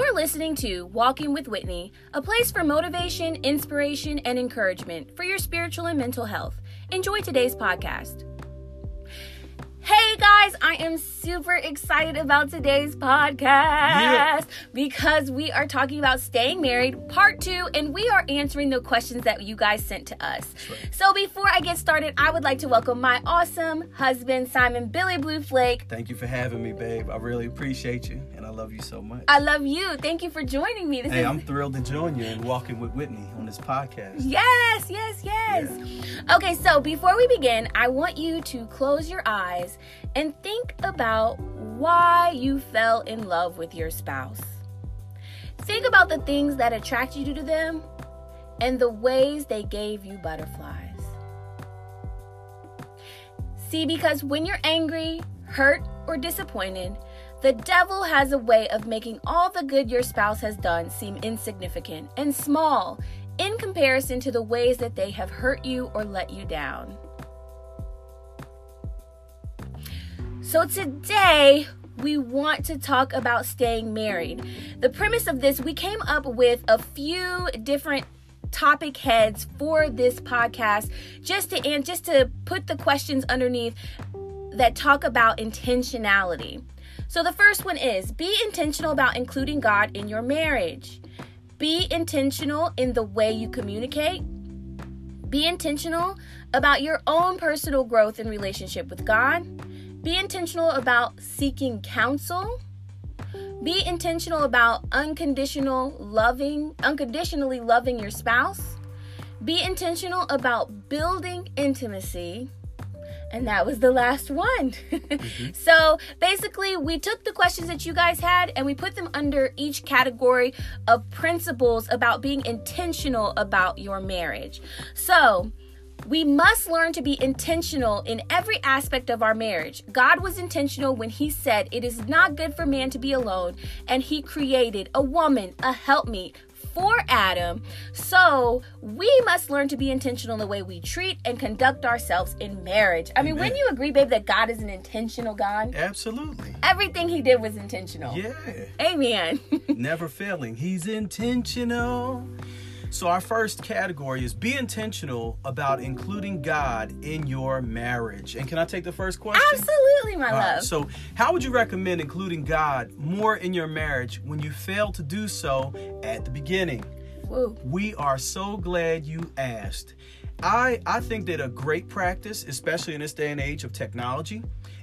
You are listening to Walking with Whitney, a place for motivation, inspiration, and encouragement for your spiritual and mental health. Enjoy today's podcast. Hey guys, I am super excited about today's podcast yeah. because we are talking about staying married, part two, and we are answering the questions that you guys sent to us. Right. So before I get started, I would like to welcome my awesome husband, Simon Billy Blue Flake. Thank you for having me, babe. I really appreciate you, and I love you so much. I love you. Thank you for joining me. This hey, is... I'm thrilled to join you and Walking with Whitney on this podcast. Yes, yes, yes. Yeah. Okay, so before we begin, I want you to close your eyes eyes and think about why you fell in love with your spouse. Think about the things that attracted you to them and the ways they gave you butterflies. See, because when you're angry, hurt, or disappointed, the devil has a way of making all the good your spouse has done seem insignificant and small in comparison to the ways that they have hurt you or let you down. So today, we want to talk about staying married. The premise of this, we came up with a few different topic heads for this podcast just to and just to put the questions underneath that talk about intentionality. So the first one is be intentional about including God in your marriage. Be intentional in the way you communicate. Be intentional about your own personal growth and relationship with God. Be intentional about seeking counsel. Be intentional about unconditional loving, unconditionally loving your spouse. Be intentional about building intimacy. And that was the last one. mm-hmm. So basically, we took the questions that you guys had and we put them under each category of principles about being intentional about your marriage. So, we must learn to be intentional in every aspect of our marriage. God was intentional when He said, It is not good for man to be alone, and He created a woman, a helpmeet for Adam. So we must learn to be intentional in the way we treat and conduct ourselves in marriage. I mean, Amen. when you agree, babe, that God is an intentional God? Absolutely. Everything He did was intentional. Yeah. Amen. Never failing. He's intentional. So, our first category is be intentional about including God in your marriage. And can I take the first question? Absolutely, my All love. Right, so, how would you recommend including God more in your marriage when you fail to do so at the beginning? Woo. We are so glad you asked. I, I think that a great practice, especially in this day and age of technology,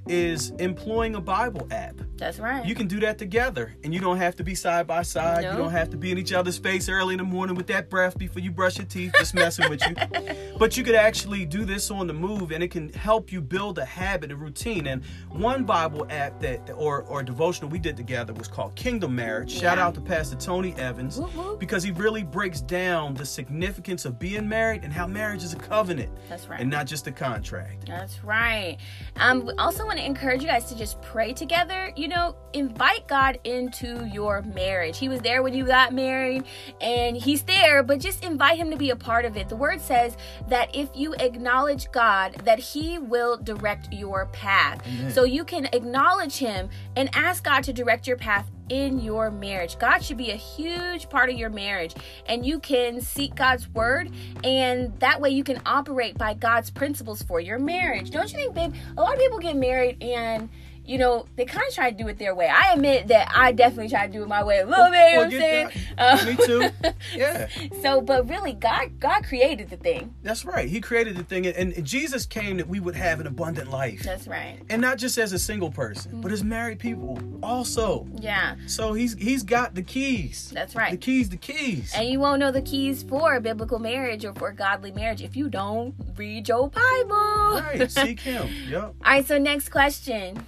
is employing a Bible app. That's right. You can do that together and you don't have to be side by side. You don't have to be in each other's face early in the morning with that breath before you brush your teeth, just messing with you. But you could actually do this on the move and it can help you build a habit, a routine. And one Bible app that or or devotional we did together was called Kingdom Marriage. Yeah. Shout out to Pastor Tony Evans because he really breaks down the significance of being married and how marriage is a covenant. That's right. And not just a contract. That's right. Um also want to encourage you guys to just pray together. You know, invite God into your marriage. He was there when you got married and He's there, but just invite Him to be a part of it. The Word says that if you acknowledge God, that He will direct your path. Amen. So you can acknowledge Him and ask God to direct your path in your marriage. God should be a huge part of your marriage, and you can seek God's word, and that way you can operate by God's principles for your marriage. Don't you think, babe? A lot of people get married and you know, they kind of try to do it their way. I admit that I definitely try to do it my way a little bit. You know what I'm saying? Uh, Me too. Yeah. So, but really, God, God created the thing. That's right. He created the thing, and Jesus came that we would have an abundant life. That's right. And not just as a single person, mm-hmm. but as married people also. Yeah. So he's he's got the keys. That's right. The keys, the keys. And you won't know the keys for biblical marriage or for godly marriage if you don't read your Bible. Right. Seek Him. Yep. All right. So next question.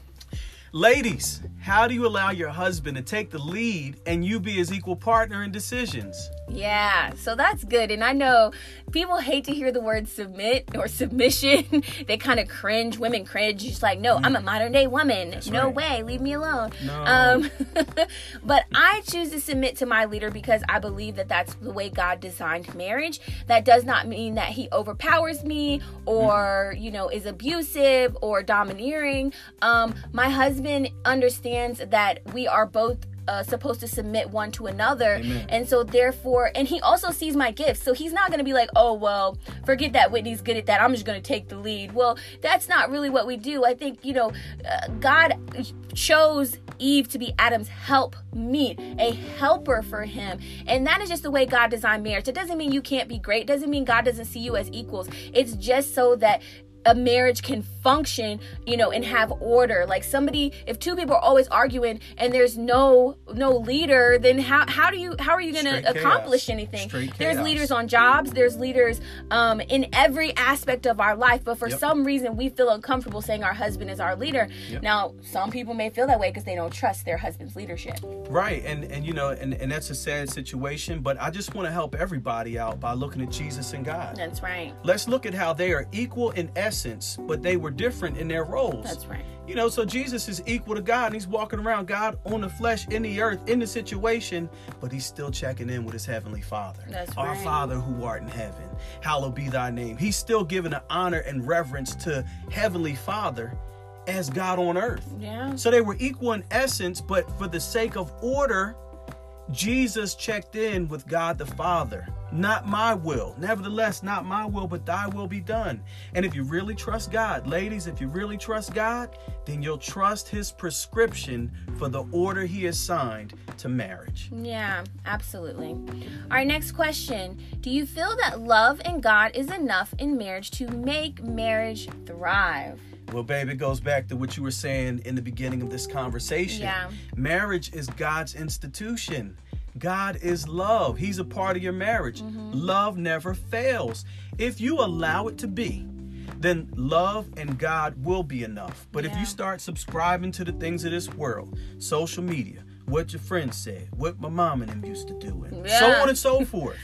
Ladies, how do you allow your husband to take the lead and you be his equal partner in decisions? Yeah, so that's good. And I know people hate to hear the word submit or submission. they kind of cringe. Women cringe. Just like, no, mm. I'm a modern day woman. That's no right. way. Leave me alone. No. Um, but I choose to submit to my leader because I believe that that's the way God designed marriage. That does not mean that he overpowers me or, mm. you know, is abusive or domineering. Um, my husband understands that we are both uh, supposed to submit one to another. Amen. And so, therefore, and he also sees my gifts. So he's not going to be like, oh, well, forget that Whitney's good at that. I'm just going to take the lead. Well, that's not really what we do. I think, you know, uh, God chose Eve to be Adam's help meet, a helper for him. And that is just the way God designed marriage. It doesn't mean you can't be great, it doesn't mean God doesn't see you as equals. It's just so that a marriage can function you know and have order like somebody if two people are always arguing and there's no no leader then how how do you how are you going to accomplish chaos. anything Straight there's chaos. leaders on jobs there's leaders um in every aspect of our life but for Yep. some reason we feel uncomfortable saying our husband is our leader Yep. now some people may feel that way because they don't trust their husband's leadership Right, and and you know, and and that's a sad situation. But I just want to help everybody out by looking at Jesus and God. that's right Let's look at how they are equal in essence, but they were different in their roles. that's right You know, so Jesus is equal to God, and he's walking around God on the flesh, in the earth, in the situation, but he's still checking in with his heavenly Father. That's Our right. Father who art in heaven, hallowed be thy name. He's still giving an honor and reverence to heavenly Father as God on earth. yeah So they were equal in essence, but for the sake of order, Jesus checked in with God the Father. Not my will. Nevertheless, not my will, but thy will be done. And if you really trust God, ladies, if you really trust God, then you'll trust his prescription for the order he assigned to marriage. Yeah, absolutely. Right, next question. Do you feel that love and God is enough in marriage to make marriage thrive? Well, babe, it goes back to what you were saying in the beginning of this conversation. Yeah. Marriage is God's institution. God is love. He's a part of your marriage. Mm-hmm. Love never fails. If you allow it to be, then love and God will be enough. But if you start subscribing to the things of this world, social media, what your friends said, what my mom and them used to do, and so on and so forth,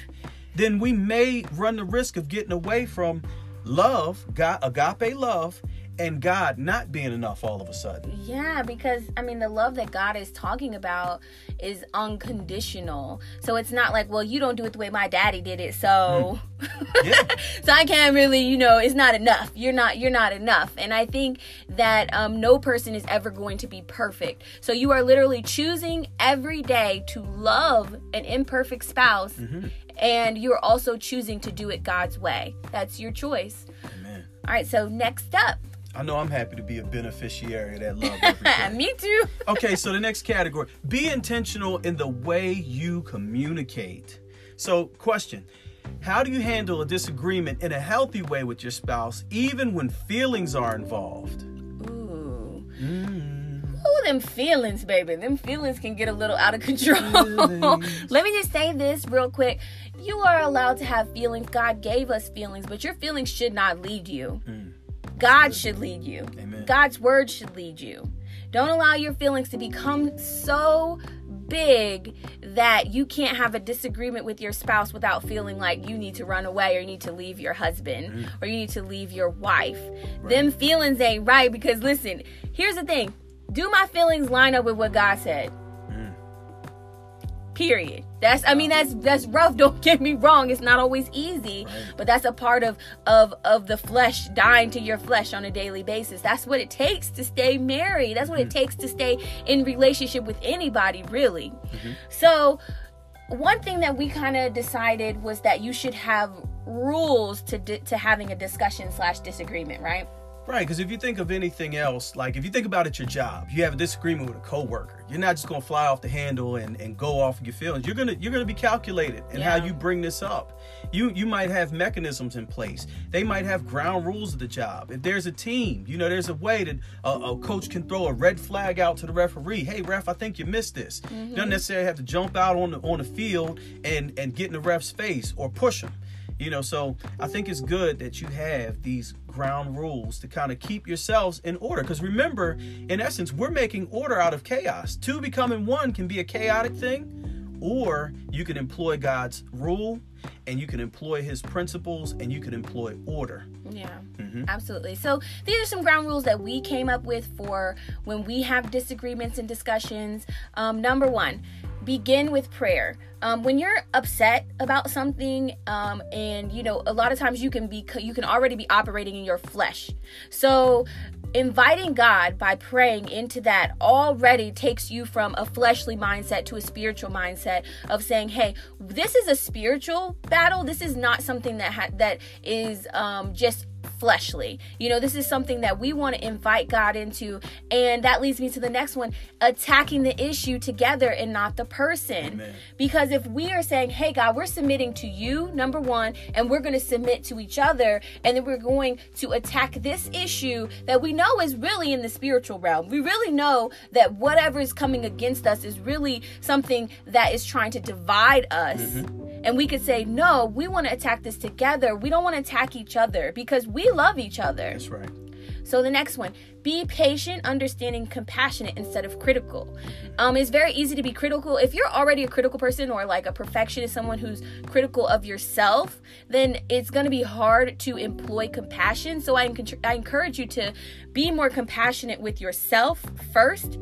then we may run the risk of getting away from love, God, agape love, and God not being enough all of a sudden. Yeah, because I mean, the love that God is talking about is unconditional. So it's not like, well, you don't do it the way my daddy did it, so Yeah. so I can't really, you know, it's not enough. You're not you're not enough. And I think that um, no person is ever going to be perfect. So you are literally choosing every day to love an imperfect spouse. And you're also choosing to do it God's way. That's your choice. Amen. All right, so next up. I know I'm happy to be a beneficiary of that love. Me too. okay, so the next category be intentional in the way you communicate. So, question How do you handle a disagreement in a healthy way with your spouse, even when feelings are involved? Ooh. Mm. Ooh, them feelings, baby. Them feelings can get a little out of control. Let me just say this real quick. You are allowed to have feelings. God gave us feelings, but your feelings should not lead you. God should lead you. Amen. God's word should lead you. Don't allow your feelings to become so big that you can't have a disagreement with your spouse without feeling like you need to run away or you need to leave your husband mm. or you need to leave your wife. Them feelings ain't right because listen, here's the thing. Do my feelings line up with what God said? Period. That's I mean that's that's rough, don't get me wrong. It's not always easy, but that's a part of of of the flesh dying to your flesh on a daily basis. That's what it takes to stay married. That's what it mm-hmm. takes to stay in relationship with anybody, really. Mm-hmm. So one thing that we kind of decided was that you should have rules to di- to having a discussion slash disagreement, right? Right, because if you think of anything else, like if you think about it, your job, you have a disagreement with a coworker. You're not just gonna fly off the handle and, and go off of your feelings. You're gonna you're gonna be calculated in how you bring this up. You you might have mechanisms in place. They might have ground rules of the job. If there's a team, you know, there's a way that a, a coach can throw a red flag out to the referee. Hey, ref, I think you missed this. Mm-hmm. Doesn't necessarily have to jump out on the on the field and and get in the ref's face or push him. You know, so I think it's good that you have these ground rules to kind of keep yourselves in order. Because remember, in essence, we're making order out of chaos. Two becoming one can be a chaotic thing, or you can employ God's rule and you can employ his principles and you can employ order. Yeah, Mm-hmm. absolutely. So these are some ground rules that we came up with for when we have disagreements and discussions. Um, number one, begin with prayer. Um, when you're upset about something, um, and you know, a lot of times you can be you can already be operating in your flesh. So inviting God by praying into that already takes you from a fleshly mindset to a spiritual mindset of saying, "Hey, this is a spiritual battle. This is not something that ha- that is um, just fleshly. You know, this is something that we want to invite God into. And that leads me to the next one attacking the issue together and not the person. Amen. Because if we are saying, hey, God, we're submitting to you, number one, and we're going to submit to each other, and then we're going to attack this issue that we know is really in the spiritual realm. We really know that whatever is coming against us is really something that is trying to divide us. Mm-hmm and we could say, no, we want to attack this together. We don't want to attack each other because we love each other. That's right. So the next one, be patient, understanding, compassionate instead of critical. Um, it's very easy to be critical. If you're already a critical person or like a perfectionist, someone who's critical of yourself, then it's going to be hard to employ compassion. So I, I encourage you to be more compassionate with yourself first,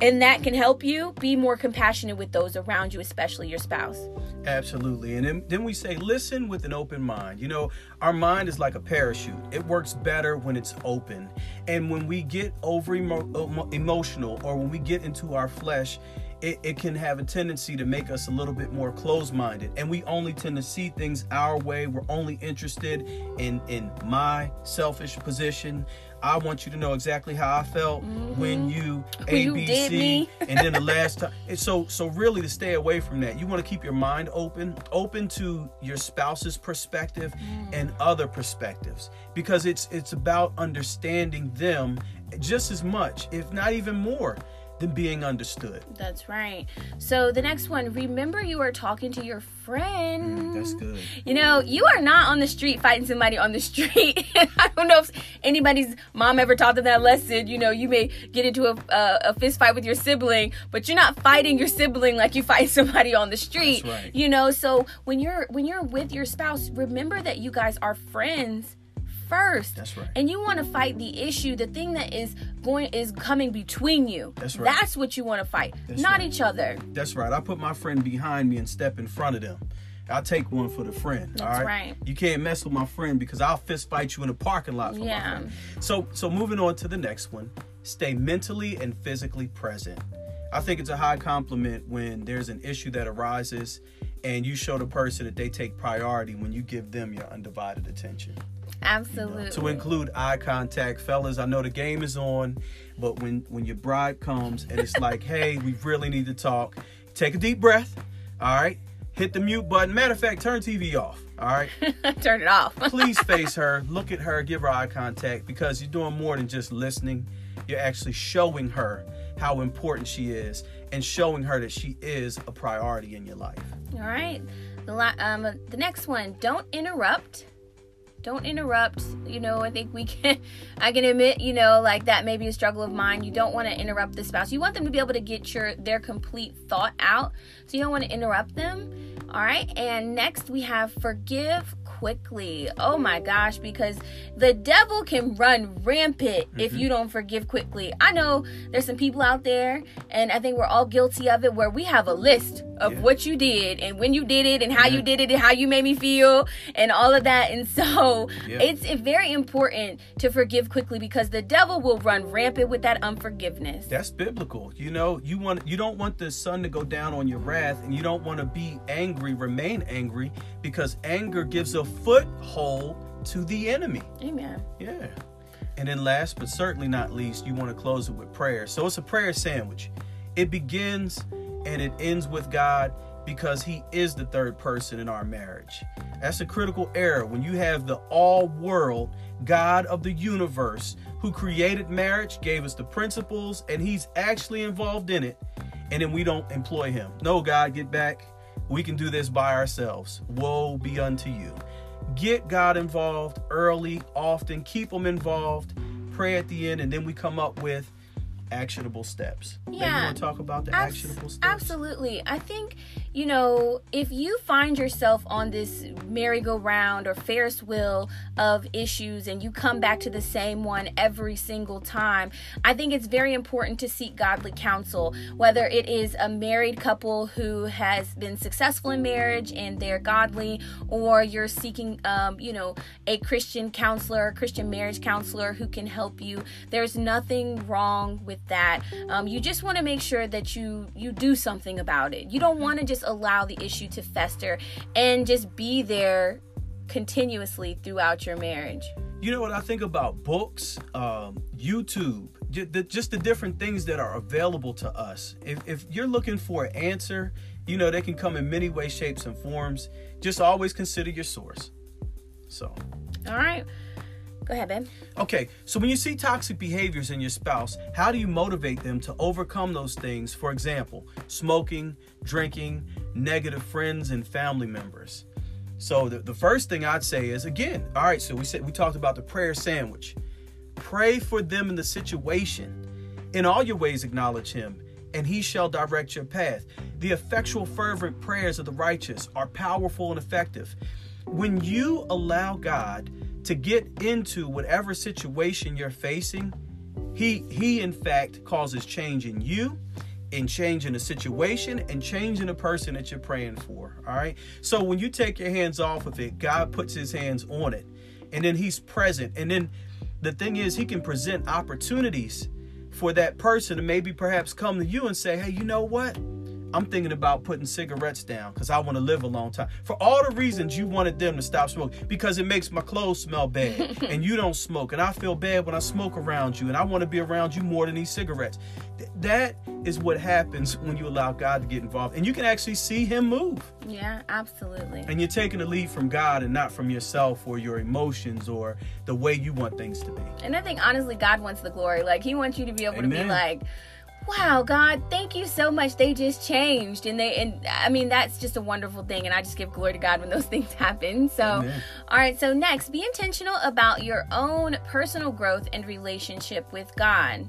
and that can help you be more compassionate with those around you, especially your spouse. Absolutely. And then, then we say, listen with an open mind. You know, our mind is like a parachute, it works better when it's open. And when we get over emo- emotional or when we get into our flesh, it, it, can have a tendency to make us a little bit more closed-minded and we only tend to see things our way we're only interested in in my selfish position I want you to know exactly how I felt mm-hmm. when you ABC, and then the last time. And so, so really to stay away from that, you want to keep your mind open, open to your spouse's perspective mm. and other perspectives, because it's it's about understanding them just as much, if not even more than being understood. That's right. So the next one, remember you are talking to your friend. Mm, that's good. You know, you are not on the street fighting somebody on the street. I don't know if anybody's mom ever taught them that lesson. You know, you may get into a, a, a fist fight with your sibling, but you're not fighting your sibling like you fight somebody on the street. Right. You know, so when you're when you're with your spouse, remember that you guys are friends first. That's right. And you want to fight the issue, the thing that is going is coming between you. That's right. That's what you want to fight, That's not right. each other. That's right. I put my friend behind me and step in front of them. I'll take one for the friend. That's all right? right. You can't mess with my friend because I'll fist fight you in the parking lot for yeah. my friend. So so moving on to the next one. Stay mentally and physically present. I think it's a high compliment when there's an issue that arises and you show the person that they take priority when you give them your undivided attention. Absolutely. You know, to include eye contact, fellas. I know the game is on, but when when your bride comes and it's like, hey, we really need to talk, take a deep breath. All right, hit the mute button. Matter of fact, turn TV off. All right, turn it off. Please face her, look at her, give her eye contact because you're doing more than just listening. You're actually showing her how important she is and showing her that she is a priority in your life. All right. The, um, the next one, don't interrupt don't interrupt you know i think we can i can admit you know like that may be a struggle of mine. You don't want to interrupt the spouse. You want them to be able to get your their complete thought out. So you don't want to interrupt them all right? And next we have forgive quickly. Oh my gosh, because the devil can run rampant mm-hmm. if you don't forgive quickly. I know there's some people out there, and I think we're all guilty of it, where we have a list of yeah. what you did and when you did it and how yeah. you did it and how you made me feel and all of that. And so yeah. it's very important to forgive quickly because the devil will run rampant with that unforgiveness. That's biblical. You know, you want you don't want the sun to go down on your wrath and you don't want to be angry, remain angry because anger gives a foothold to the enemy. Amen. Yeah. And then last but certainly not least, you want to close it with prayer. So it's a prayer sandwich. It begins and it ends with God because he is the third person in our marriage. That's a critical error when you have the all world God of the universe who created marriage, gave us the principles, and he's actually involved in it, and then we don't employ him. No, God, get back. We can do this by ourselves. Woe be unto you. Get God involved early, often, keep him involved, pray at the end, and then we come up with actionable steps. Yeah. Want to talk about the Abs- actionable steps? Absolutely. I think, you know, if you find yourself on this merry-go-round or Ferris wheel of issues and you come back to the same one every single time, I think it's very important to seek godly counsel, whether it is a married couple who has been successful in marriage and they're godly, or you're seeking, um, you know, a Christian counselor, a Christian marriage counselor who can help you. There's nothing wrong with that. Um, you just want to make sure that you you do something about it. You don't want to just allow the issue to fester and just be there continuously throughout your marriage. You know what I think about books, um, YouTube, just the different things that are available to us. If, if you're looking for an answer, you know, they can come in many ways, shapes, and forms. Just always consider your source. So, All right. Go ahead, babe. okay, so when you see toxic behaviors in your spouse, how do you motivate them to overcome those things? For example, smoking, drinking, negative friends, and family members. So the, the first thing I'd say is again, all right, so we said we talked about the prayer sandwich. Pray for them in the situation. In all your ways acknowledge him, and he shall direct your path. The effectual fervent prayers of the righteous are powerful and effective. When you allow God to get into whatever situation you're facing, he he in fact causes change in you in the situation and change in the person that you're praying for. All right. So when you take your hands off of it, God puts his hands on it. And then he's present. And then the thing is, he can present opportunities for that person to maybe perhaps come to you and say, hey, you know what? I'm thinking about putting cigarettes down because I want to live a long time. For all the reasons you wanted them to stop smoking, because it makes my clothes smell bad and you don't smoke, and I feel bad when I smoke around you, and I want to be around you more than these cigarettes. Th- that is what happens when you allow God to get involved, and you can actually see Him move. Yeah, absolutely. And you're taking the lead from God and not from yourself or your emotions or the way you want things to be. And I think honestly, God wants the glory. Like He wants you to be able to be like, "Wow, God, thank you so much. They just changed." And they, and I mean, that's just a wonderful thing. And I just give glory to God when those things happen. So, Amen. all right. So next, be intentional about your own personal growth and relationship with God.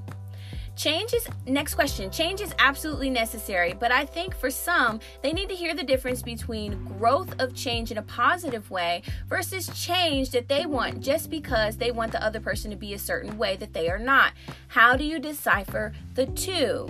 Change is next question. Change is absolutely necessary, but I think for some, they need to hear the difference between growth of change in a positive way versus change that they want just because they want the other person to be a certain way that they are not. How do you decipher the two?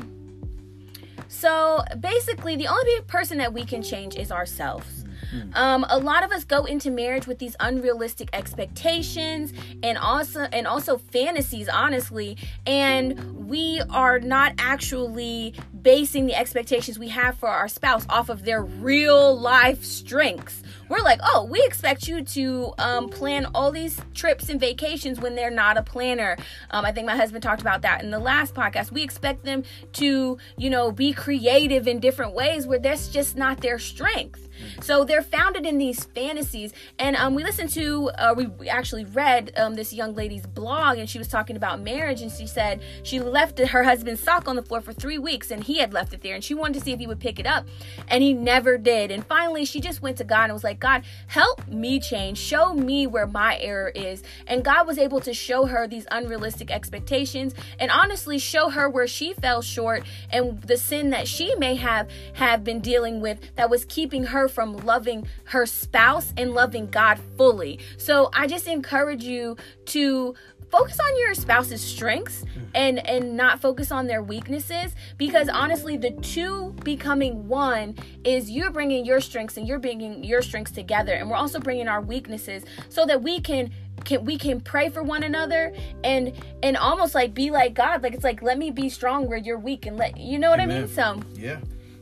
So basically, the only person that we can change is ourselves. Um, a lot of us go into marriage with these unrealistic expectations and also and also fantasies, honestly, and we are not actually basing the expectations we have for our spouse off of their real life strengths. We're like, oh, we expect you to um, plan all these trips and vacations when they're not a planner. Um, I think my husband talked about that in the last podcast. We expect them to, you know, be creative in different ways where that's just not their strength. So they're founded in these fantasies. And um, we listened to, uh, we we actually read um, this young lady's blog, and she was talking about marriage. And she said she left her husband's sock on the floor for three weeks, and he had left it there. And she wanted to see if he would pick it up, and he never did. And finally, she just went to God and was like, God, help me change. Show me where my error is. And God was able to show her these unrealistic expectations and honestly show her where she fell short and the sin that she may have have been dealing with that was keeping her from loving her spouse and loving God fully. So I just encourage you to focus on your spouse's strengths mm. and and not focus on their weaknesses because honestly the two becoming one is you're bringing your strengths and you're bringing your strengths together. And we're also bringing our weaknesses so that we can can we can pray for one another and and almost like be like God. Like it's like let me be strong where you're weak and let you know what I mean? So Yeah.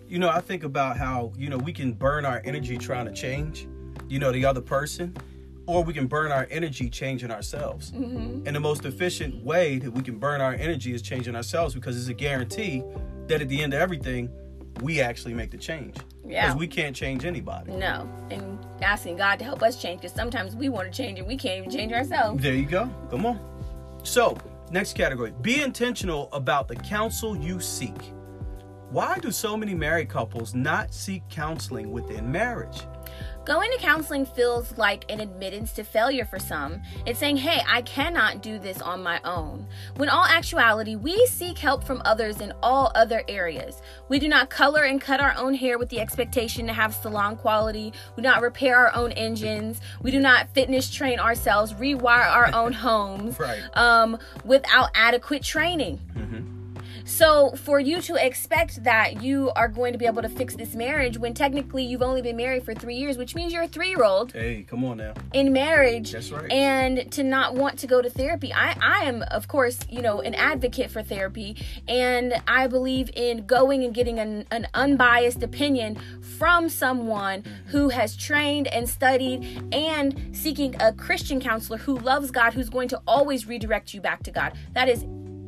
You know, I think about how, you know, we can burn our energy trying to change, you know, the other person, or we can burn our energy changing ourselves. mm-hmm. And the most efficient way that we can burn our energy is changing ourselves because it's a guarantee that at the end of everything, we actually make the change. Yeah. Because we can't change anybody. no and asking God to help us change because sometimes we want to change and we can't even change ourselves There you go. Come on. So, next category be intentional about the counsel you seek. Why do so many married couples not seek counseling within marriage? Going to counseling feels like an admittance to failure for some. It's saying, hey, I cannot do this on my own. When all actuality, we seek help from others in all other areas. We do not color and cut our own hair with the expectation to have salon quality. We do not repair our own engines. We do not fitness train ourselves, rewire our own homes right. um, without adequate training. Mm-hmm. So, for you to expect that you are going to be able to fix this marriage when technically you've only been married for three years, which means you're a three year old. Hey, come on now. In marriage. That's right. And to not want to go to therapy. I, I am, of course, you know, an advocate for therapy. And I believe in going and getting an, an unbiased opinion from someone mm-hmm. who has trained and studied and seeking a Christian counselor who loves God, who's going to always redirect you back to God. That is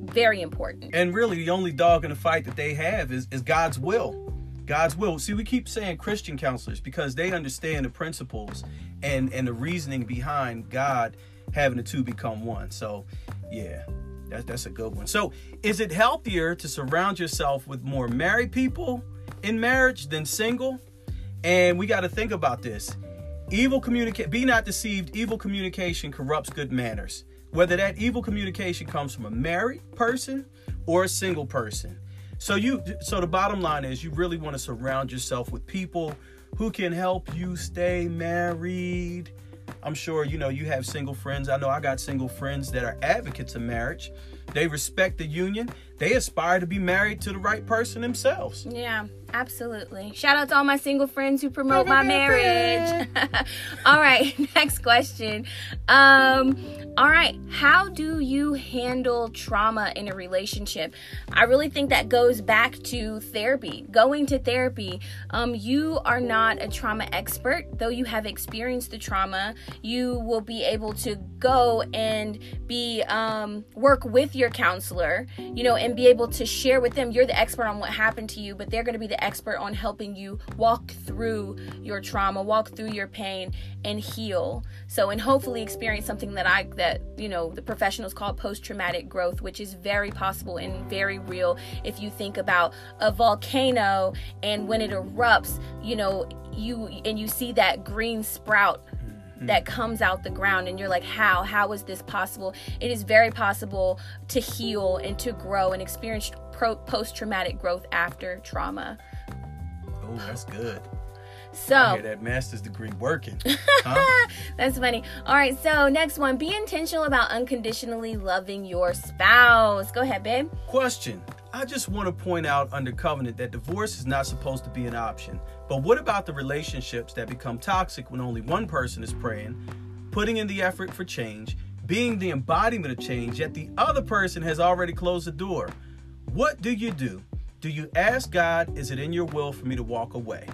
very important. And really, the only dog in the fight that they have is, is God's will. God's will. See, we keep saying Christian counselors because they understand the principles and and the reasoning behind God having the two become one. So, yeah, that, that's a good one. So, is it healthier to surround yourself with more married people in marriage than single? And we got to think about this. Evil communicate. Be not deceived. Evil communication corrupts good manners whether that evil communication comes from a married person or a single person. So you so the bottom line is you really want to surround yourself with people who can help you stay married. I'm sure you know you have single friends. I know I got single friends that are advocates of marriage. They respect the union. They aspire to be married to the right person themselves. Yeah. Absolutely. Shout out to all my single friends who promote my marriage. all right, next question. Um, all right, how do you handle trauma in a relationship? I really think that goes back to therapy. Going to therapy. Um, you are not a trauma expert, though you have experienced the trauma. You will be able to go and be um, work with your counselor, you know, and be able to share with them. You're the expert on what happened to you, but they're going to be the expert on helping you walk through your trauma, walk through your pain and heal. So and hopefully experience something that I that, you know, the professionals call post-traumatic growth, which is very possible and very real if you think about a volcano and when it erupts, you know, you and you see that green sprout mm-hmm. that comes out the ground and you're like how how is this possible? It is very possible to heal and to grow and experience post traumatic growth after trauma. Oh, that's good. So that master's degree working. Huh? that's funny. All right, so next one: be intentional about unconditionally loving your spouse. Go ahead, babe. Question: I just want to point out under covenant that divorce is not supposed to be an option. But what about the relationships that become toxic when only one person is praying, putting in the effort for change, being the embodiment of change, yet the other person has already closed the door? What do you do? Do you ask God, is it in your will for me to walk away?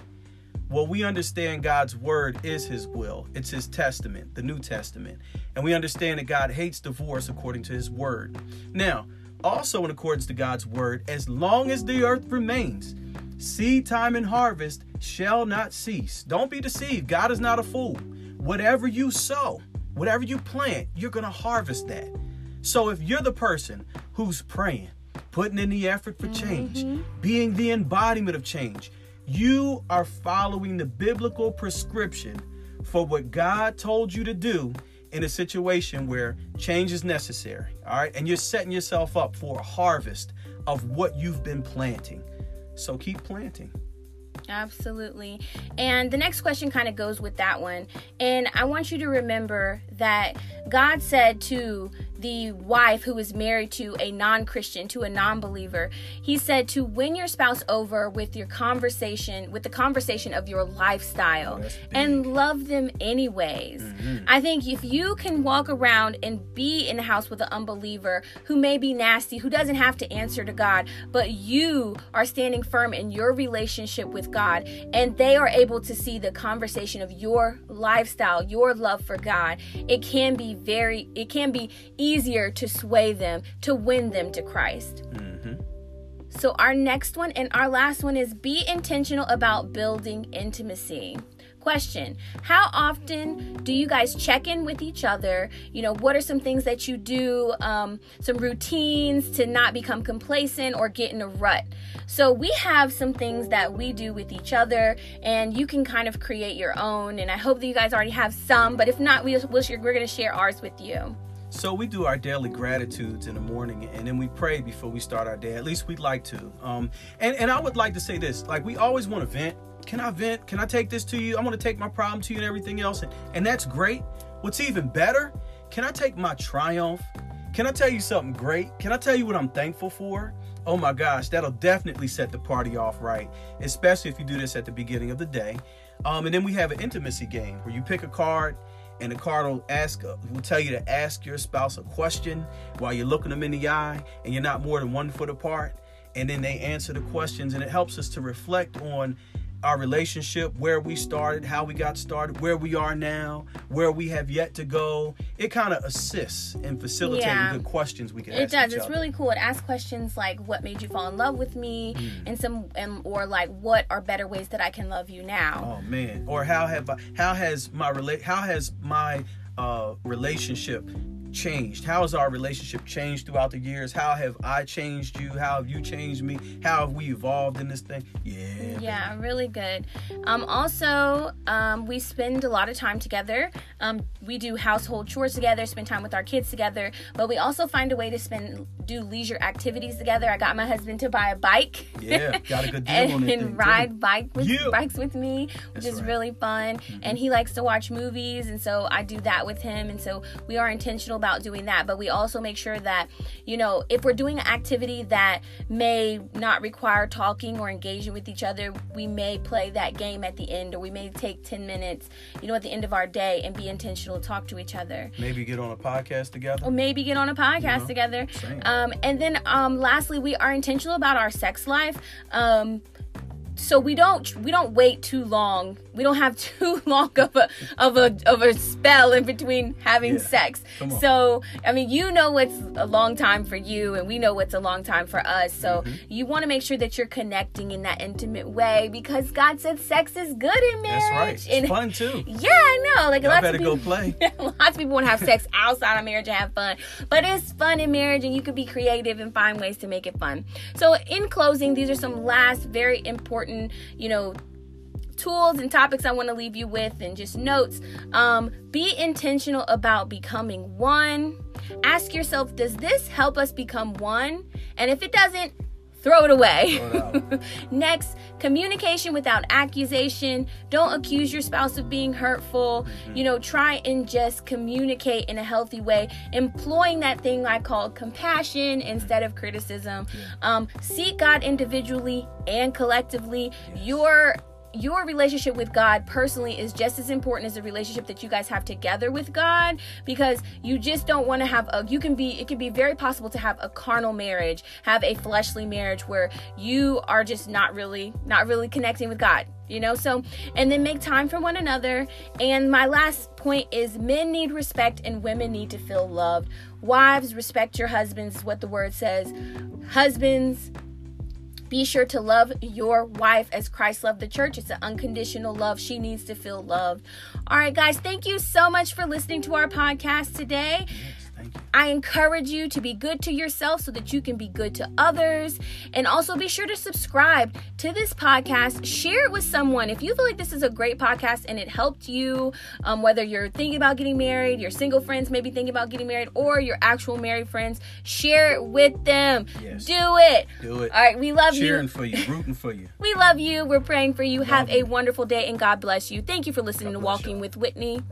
Well, we understand God's word is his will. It's his testament, the New Testament. And we understand that God hates divorce according to his word. Now, also in accordance to God's word, as long as the earth remains, seed time and harvest shall not cease. Don't be deceived. God is not a fool. Whatever you sow, whatever you plant, you're going to harvest that. So if you're the person who's praying, putting in the effort for change, mm-hmm. being the embodiment of change. You are following the biblical prescription for what God told you to do in a situation where change is necessary. All right. And you're setting yourself up for a harvest of what you've been planting. So keep planting. Absolutely. And the next question kind of goes with that one. And I want you to remember that God said to the wife who is married to a non Christian, to a non believer, he said to win your spouse over with your conversation, with the conversation of your lifestyle and love them anyways. Mm-hmm. I think if you can walk around and be in the house with an unbeliever who may be nasty, who doesn't have to answer to God, but you are standing firm in your relationship with God and they are able to see the conversation of your lifestyle, your love for God, it can be very, it can be easier to sway them, to win them to Christ. Mm-hmm. So, our next one and our last one is be intentional about building intimacy. question How often do you guys check in with each other? You know, what are some things that you do, um, some routines to not become complacent or get in a rut? So, we have some things that we do with each other, and you can kind of create your own. And I hope that you guys already have some, but if not, we, we're going to share ours with you. So we do our daily gratitudes in the morning, and then we pray before we start our day. At least we'd like to. Um, and and I would like to say this: like we always want to vent. Can I vent? Can I take this to you? I want to take my problem to you and everything else, and, and that's great. What's even better? Can I take my triumph? Can I tell you something great? Can I tell you what I'm thankful for? Oh my gosh, that'll definitely set the party off right, especially if you do this at the beginning of the day. Um, and then we have an intimacy game where you pick a card and the card will ask will tell you to ask your spouse a question while you're looking them in the eye and you're not more than one foot apart. And then they answer the questions and it helps us to reflect on our relationship, where we started, how we got started, where we are now, where we have yet to go. It kind of assists in facilitating yeah. the questions we can ask. it does. It's other. really cool. It asks questions like what made you fall in love with me mm. and some and or like what are better ways that I can love you now. Oh man. Or how have I, how has my relate how has my uh, relationship changed? How has our relationship changed throughout the years? How have I changed you? How have you changed me? How have we evolved in this thing? Yeah. Yeah, really good. Um, also, um, we spend a lot of time together. Um, we do household chores together, spend time with our kids together, but we also find a way to spend do leisure activities together. I got my husband to buy a bike. Yeah, got a good deal and, on it. And ride bike with, yeah. bikes with me, which That's is right. really fun. Mm-hmm. And he likes to watch movies, and so I do that with him. And so we are intentional about doing that, but we also make sure that, you know, if we're doing an activity that may not require talking or engaging with each other, we may play that game at the end, or we may take 10 minutes, you know, at the end of our day and be intentional to talk to each other. Maybe get on a podcast together. Or maybe get on a podcast you know, together. Um, and then um, lastly, we are intentional about our sex life. Um, so we don't we don't wait too long. We don't have too long of a of a of a spell in between having yeah. sex. So i mean you know what's a long time for you and we know what's a long time for us. So mm-hmm. you want to make sure that you're connecting in that intimate way because god said sex is good in marriage that's right. it's and, fun too. Yeah i know. Like Y'all lots better of people, go play. lots of people want to have sex outside of marriage and have fun. But it's fun in marriage and you can be creative and find ways to make it fun. So in closing these are some last very important important, you know, tools and topics I want to leave you with and just notes. Um, be intentional about becoming one. Ask yourself, does this help us become one? And if it doesn't, throw it away. Throw it Next, communication without accusation. Don't accuse your spouse of being hurtful. Mm-hmm. You know, try and just communicate in a healthy way, employing that thing I call compassion instead of criticism. Yeah. Um, seek God individually and collectively. Yes. Your your relationship with God personally is just as important as the relationship that you guys have together with God because you just don't want to have a you can be it can be very possible to have a carnal marriage, have a fleshly marriage where you are just not really not really connecting with God you know? So and then make time for one another. And my last point is men need respect and women need to feel loved. Wives respect your husbands what the word says. Husbands be sure to love your wife as Christ loved the church. It's an unconditional love. She needs to feel loved. All right, guys, thank you so much for listening to our podcast today. I encourage you to be good to yourself so that you can be good to others. And also be sure to subscribe to this podcast. Share it with someone. If you feel like this is a great podcast and it helped you, um, whether you're thinking about getting married, your single friends maybe thinking about getting married, or your actual married friends, share it with them. Yes. Do it. Do it. All right. We love Cheering you. for you, rooting for you. we love you. We're praying for you. Love Have you. a wonderful day and God bless you. Thank you for listening to Walking with Whitney.